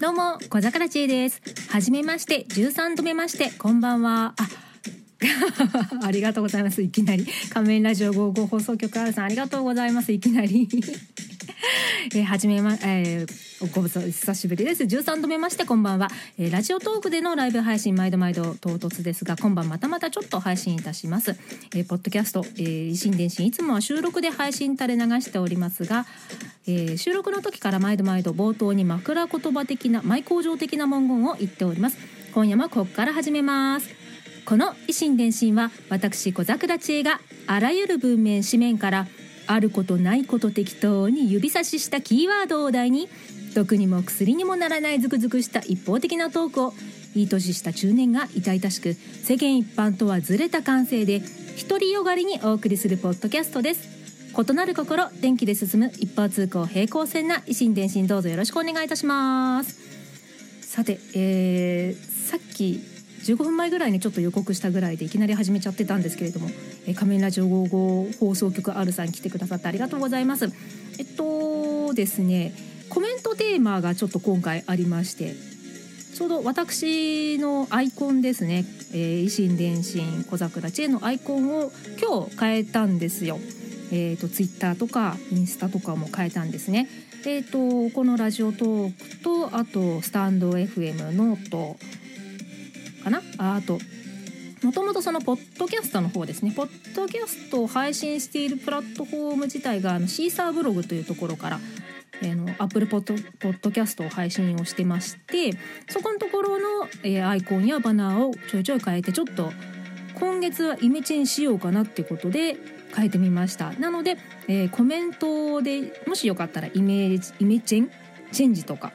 どうも、小桜知恵です。はじめまして、13度目まして、こんばんは。あ、ありがとうございます。いきなり。仮面ラジオ55放送局 R さん、ありがとうございます。いきなり。えーはじめま、えー、ご無沙久しぶりです。13度目まして、こんばんは。えーラジオトークでのライブ配信、毎度毎度唐突ですが、今晩またまたちょっと配信いたします。えーポッドキャスト、えー、維新伝心、いつもは収録で配信垂れ流しておりますが、えー収録の時から毎度毎度冒頭に枕言葉的な、舞工場的な文言を言っております。今夜もここから始めます。この維新伝心は私小桜知恵があらゆる文面紙面からあることないこと適当に指差ししたキーワードを題に毒にも薬にもならないズクズクした一方的なトークをいい年した中年が痛々しく世間一般とはずれた感性で独りよがりにお送りするポッドキャストです。異なる心電気で進む一方通行平行線な維新伝心どうぞよろしくお願いいたします。さて、えーさっき15分前ぐらいにちょっと予告したぐらいでいきなり始めちゃってたんですけれども「えー仮面ラジオ55放送局 R さん来てくださってありがとうございます。えっとですねコメントテーマがちょっと今回ありましてちょうど私のアイコンですね「えー維新伝心小桜知恵」のアイコンを今日変えたんですよ。えー、とツイッターとかインスタとかも変えたんですね。えー、とこのラジオトークとあとスタンド FM noteかな？ああと。もともとそのポッドキャストの方ですね。ポッドキャストを配信しているプラットフォーム自体があのシーサーブログというところからえーのアップルポッドキャストを配信をしてましてそこのところの、えーアイコンやバナーをちょいちょい変えてちょっと今月はイメチェンしようかなっていうことで変えてみました。なので、えーコメントでもしよかったらイメージイメチェンチェンジとか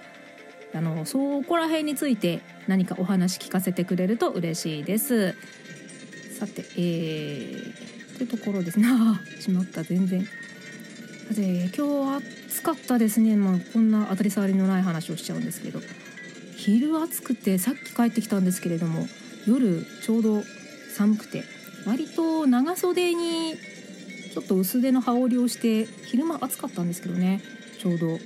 あのそこら辺について何かお話聞かせてくれると嬉しいです。さてえー、というところですね。ああしまった。全然。さて今日暑かったですね。まあこんな当たり障りのない話をしちゃうんですけど。昼暑くてさっき帰ってきたんですけれども夜ちょうど寒くて割と長袖にちょっと薄手の羽織をして昼間暑かったんですけどね。ちょうど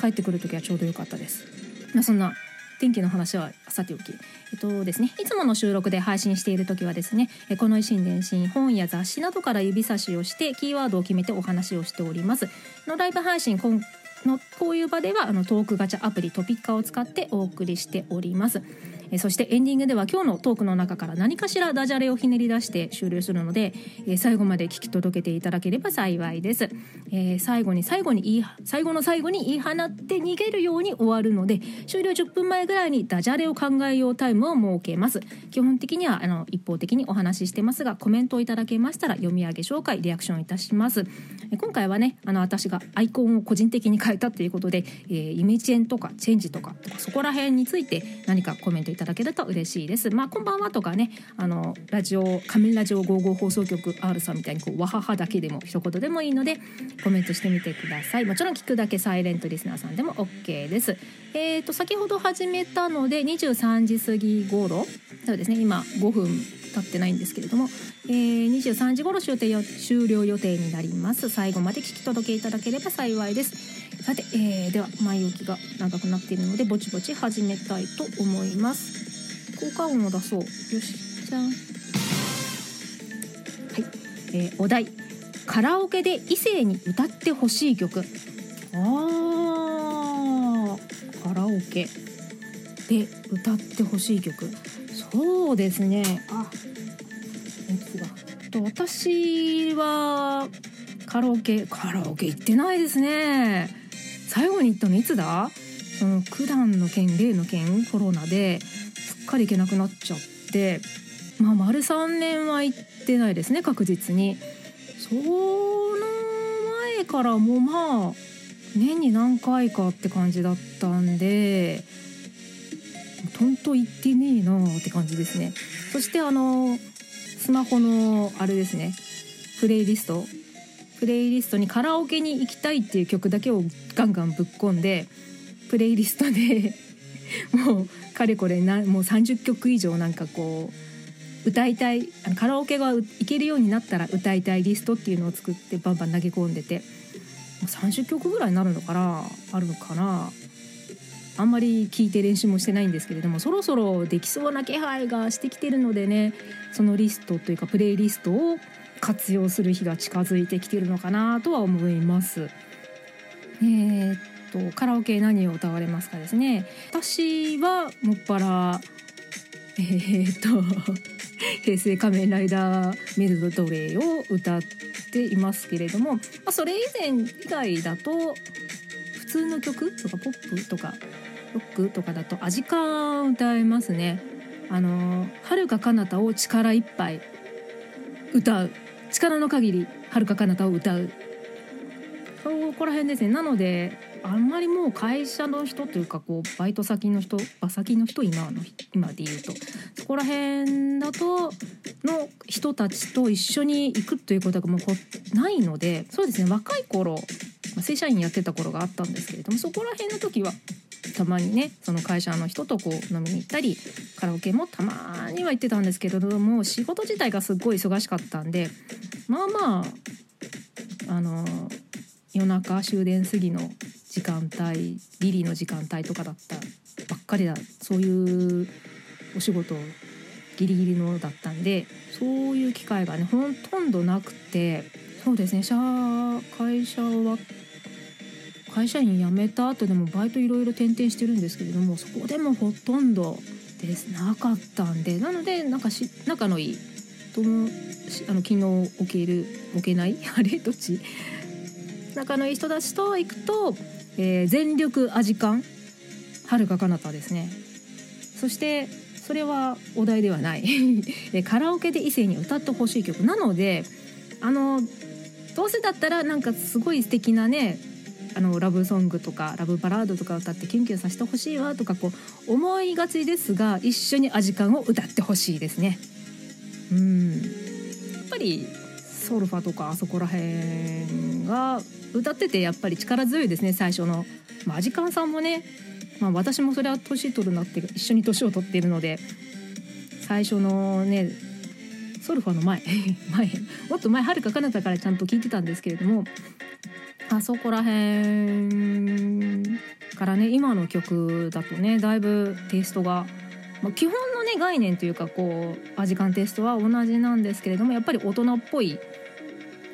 帰ってくる時はちょうど良かったです。まあ、そんな天気の話はさておき、えっとですね、いつもの収録で配信している時はですねこの維新伝心本や雑誌などから指差しをしてキーワードを決めてお話をしております。のライブ配信今のこういう場ではあのトークガチャアプリトピッカーを使ってお送りしております。えそしてエンディングでは今日のトークの中から何かしらダジャレをひねり出して終了するので、え最後まで聞き届けていただければ幸いです、え最後に最後に言い最後の最後に言い放って逃げるように終わるので終了10分前ぐらいにダジャレを考えようタイムを設けます。基本的にはあの一方的にお話ししてますがコメントをいただけましたら読み上げ紹介リアクションいたします。え今回はねあの私がアイコンを個人的に変えたっていうことで、えーイメチェンとかチェンジとかそこら辺について何かコメントいただけると嬉しいです。まあこんばんはとかねあのラジオ仮面ラジオ55放送局 R さんみたいにこうわははだけでも一言でもいいのでコメントしてみてください。もちろん聞くだけサイレントリスナーさんでも OK です。えー、と先ほど始めたので23時過ぎ頃。そうですね今5分経ってないんですけれども、えー、23時頃終定よ終了予定になります。最後まで聞き届けいただければ幸いです。さて、えーでは前置きが長くなっているのでぼちぼち始めたいと思います。効果音を出そう。よしじゃん。はい、えーお題。カラオケで異性に歌ってほしい曲。あー。カラオケで歌ってほしい曲。そうですね。あえっと私はカラオケ。カラオケ行ってないですね。最後に行ったのいつだ？その九段の件例の件コロナですっかり行けなくなっちゃってまあ丸3年は行ってないですね確実に。その前からもまあ年に何回かって感じだったんでとんと言ってねえなーって感じですね。そしてあのスマホのあれですねプレイリスト。プレイリストにカラオケに行きたいっていう曲だけをガンガンぶっ込んでプレイリストでもうかれこれなもう30曲以上なんかこう歌いたいカラオケが行けるようになったら歌いたいリストっていうのを作ってバンバン投げ込んでてもう30曲ぐらいになるのかなあるのかな。あんまり聞いて練習もしてないんですけれどもそろそろできそうな気配がしてきてるのでねそのリストというかプレイリストを活用する日が近づいてきてるのかなとは思います。えー、っとカラオケ何を歌われますかですね私はもっぱらえー、っと 平成仮面ライダーメルドレイを歌っていますけれども、まあ、それ以前以外だと普通の曲とかポップとかロックとかだとアジカン歌いますね。あの遥か彼方を力いっぱい歌う。力の限り遥か彼方を歌う。そこら辺ですね。なのであんまりもう会社の人というかこうバイト先の人場先の人今の今で言うと。そこら辺だとの人たちと一緒に行くということがもうないのでそうですね。若い頃正社員やってた頃があったんですけれどもそこら辺の時はたまにねその会社の人とこう飲みに行ったりカラオケもたまには行ってたんですけれども仕事自体がすっごい忙しかったんでまあまああの夜中終電過ぎの時間帯リリーの時間帯とかだったばっかりだそういうお仕事ギリギリのだったんでそういう機会がねほとんどなくてそうですね会社は会社員辞めた後でもバイトいろいろ転々してるんですけれどもそこでもほとんどです。なかったんでなのでなんかし仲のいいともあの昨日置ける置けないあれどっち？仲のいい人たちと行くと、えー、全力アジカンはるか彼方ですね。そしてそれはお題ではない。カラオケで異性に歌ってほしい曲。なのであのどうせだったらなんかすごい素敵なねあのラブソングとかラブバラードとか歌ってキュンキュンさせてほしいわとかこう思いがちですが一緒にアジカンを歌ってほしいですね。うんやっぱりソルファとかあそこら辺が歌っててやっぱり力強いですね最初の、まあ、アジカンさんもね、まあ、私もそれは年取るなって一緒に年を取っているので最初のねソルファの前前もっと前はるか彼方からちゃんと聞いてたんですけれどもあそこら辺からね今の曲だとねだいぶテイストが、まあ、基本のね概念というかこう味感テイストは同じなんですけれどもやっぱり大人っぽい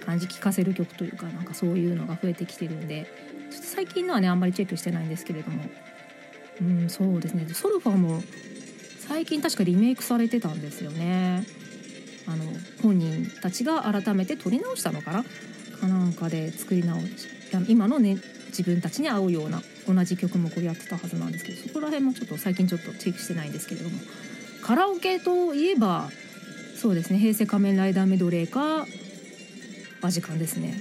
感じ聴かせる曲というかなんかそういうのが増えてきてるんでちょっと最近のはねあんまりチェックしてないんですけれども。うんそうですね。ソルファーも最近確かリメイクされてたんですよね。あの本人たちが改めて撮り直したのかな。なんかで作り直し今のね自分たちに合うような同じ曲もこうやってたはずなんですけどそこら辺もちょっと最近ちょっとチェックしてないんですけれどもカラオケといえばそうですね平成仮面ライダーメドレーかバジカンですね。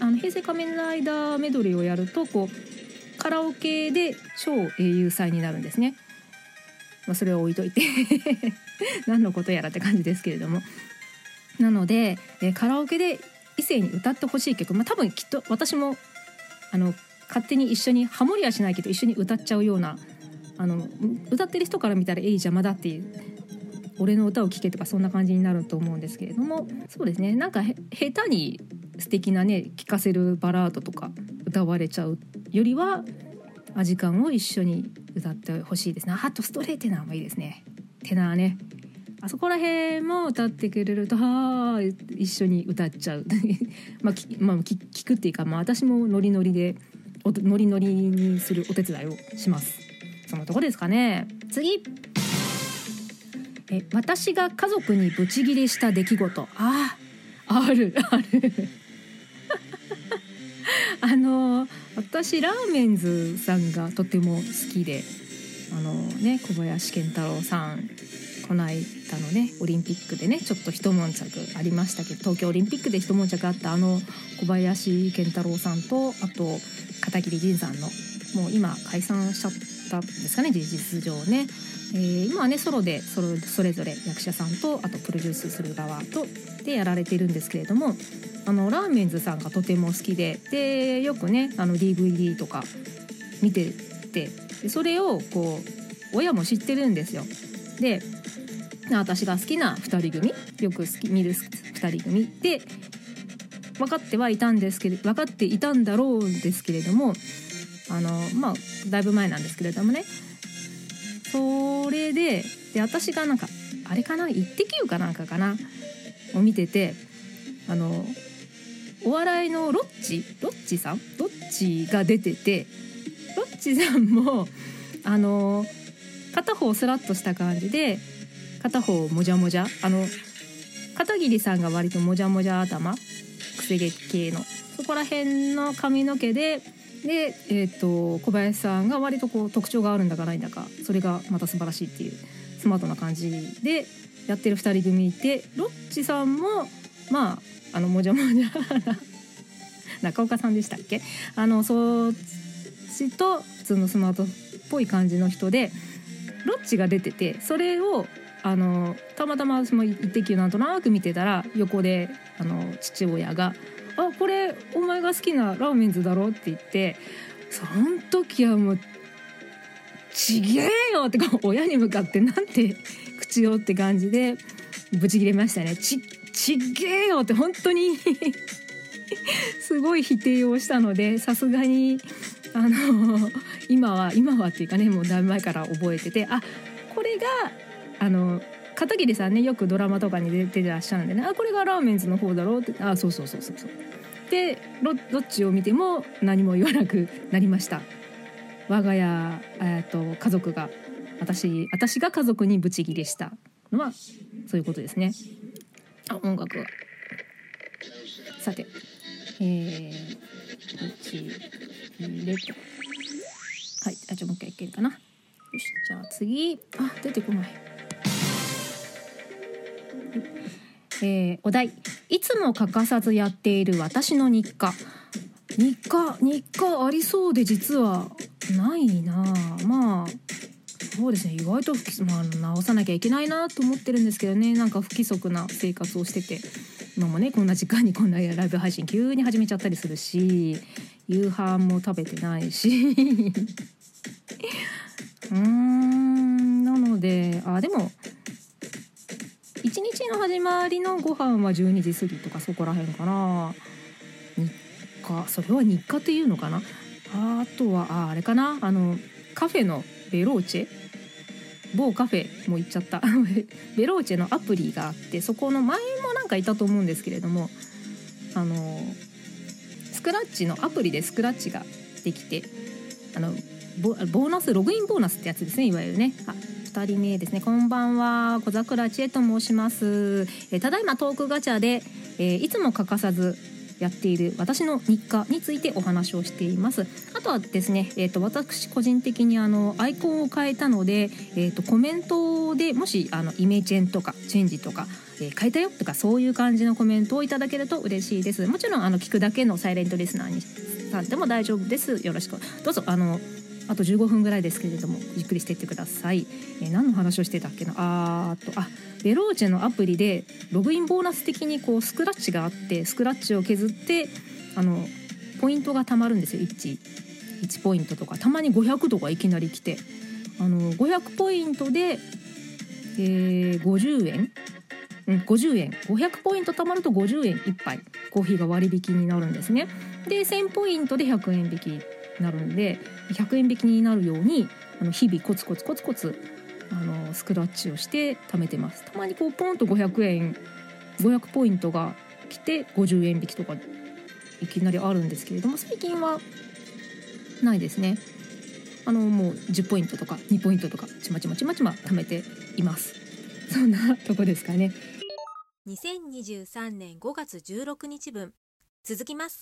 あの平成仮面ライダーメドレーをやるとこうカラオケで超英雄祭になるんですね、まあ、それは置いといて 何のことやらって感じですけれども。なのでカラオケで異性に歌ってほしい曲、まあ、多分きっと私もあの勝手に一緒にハモりはしないけど一緒に歌っちゃうようなあの歌ってる人から見たら「えい邪魔だ」っていう「俺の歌を聴け」とかそんな感じになると思うんですけれども。そうですね。なんか下手に素敵なね聴かせるバラードとか歌われちゃうよりはアジカンを一緒に歌ってほしいですねあとストレーテナーもいいですね。テナーね。あそこら辺も歌ってくれるとはあ一緒に歌っちゃう。まあ、まあ、聞くっていうか、まあ、私もノリノリでノリノリにするお手伝いをします。そのとこですかね。次。え私が家族にブチギレした出来事。ああるある。あ の私ラーメンズさんがとても好きであのね小林健太郎さん。この間のねオリンピックでねちょっと一悶着ありましたけど東京オリンピックで一悶着あったあの小林健太郎さんとあと片桐仁さんのもう今解散しちゃったんですかね事実上ね、えー、今はねソロでそれそれぞれ役者さんとあとプロデュースする側とでやられてるんですけれどもあのラーメンズさんがとても好きででよくねあの DVD とか見ててそれをこう親も知ってるんですよ。で私が好きな2人組よく好き見る2人組で分かってはいたんですけど分かっていたんだろうんですけれどもあのまあだいぶ前なんですけれどもねそれでで私がなんかあれかな「イッテ Q!」かなんかかなを見ててあのお笑いのロッチロッチさん？ロッチが出ててロッチさんもあの片方スラッとした感じで片方もじゃもじゃ。あの片桐さんが割ともじゃもじゃ頭くせ毛系の。そこら辺の髪の毛でで、えーと、小林さんが割とこう特徴があるんだかないんだか。それがまた素晴らしいっていうスマートな感じでやってる2人組いてロッチさんもまああのもじゃもじゃ 中岡さんでしたっけ？あのそっちと普通のスマートっぽい感じの人でロッチが出ててそれをあのたまたまその「イッテ Q!」なんとなく見てたら横であの父親が「あこれお前が好きなラーメンズだろ?」って言ってその時はもう「ちげえよ!」ってか 親に向かってなんて 口をって感じでブチ切れましたね。ちちげえよって本当に すごい否定をしたのでさすがにあの今は今はっていうかねもうだいぶ前から覚えててあこれがあの片桐さんねよくドラマとかに出てらっしゃるんでねあこれがラーメンズの方だろうってあそうそうそうそうそう。でロどっちを見ても何も言わなくなりました。我が家、えーと、家族が私私が家族にブチギレした。のはそういうことですね。あ音楽は。さてえー、ブチギレとはいあじゃあもう一回いけるかな。よしじゃあ次。あ出てこない。えー、お題。いつも欠かさずやっている私の日課。日課日課ありそうで実はないな。まあそうですね。意外と、まあ、直さなきゃいけないなと思ってるんですけどね。なんか不規則な生活をしてて。今もねこんな時間にこんなライブ配信急に始めちゃったりするし夕飯も食べてないし。うーんなのであでも1日の始まりのご飯は12時過ぎとかそこら辺かな。日課。それは日課っていうのかな。あとはああれかな。あのカフェのベローチェ。某カフェも行っちゃった。ベローチェのアプリがあってそこの前もなんかいたと思うんですけれどもあのスクラッチのアプリでスクラッチができてあのボーナスログインボーナスってやつですねいわゆるね。2人目ですね。こんばんは。小桜千恵と申します、えただいまトークガチャで、えいつも欠かさずやっている私の日課についてお話をしています。あとはですね、えーと、私個人的にあのアイコンを変えたので、えーと、コメントでもしあのイメチェンとかチェンジとか、え、変えたよとかそういう感じのコメントをいただけると嬉しいです。もちろんあの聞くだけのサイレントリスナーにさんでも大丈夫です。よろしく。どうぞあのあと15分ぐらいですけれどもゆっくりしていってください、えー、何の話をしてたっけな？あーとあベローチェのアプリでログインボーナス的にこうスクラッチがあってスクラッチを削ってあのポイントがたまるんですよ 1, 1ポイントとか。たまに500とかいきなり来て。あの500ポイントで、えー、50円うん、50円500ポイント貯まると50円1杯コーヒーが割引になるんですね。で1000ポイントで100円引きになるんで100円引きになるようにあの日々コツコツコツコツあのスクラッチをして貯めてます。たまにこうポンと500円500ポイントが来て50円引きとかいきなりあるんですけれども最近はないですね。あのもう10ポイントとか2ポイントとかちまちまちまちま貯めています。そんなとこですかね。2023年5月16日分。続きます。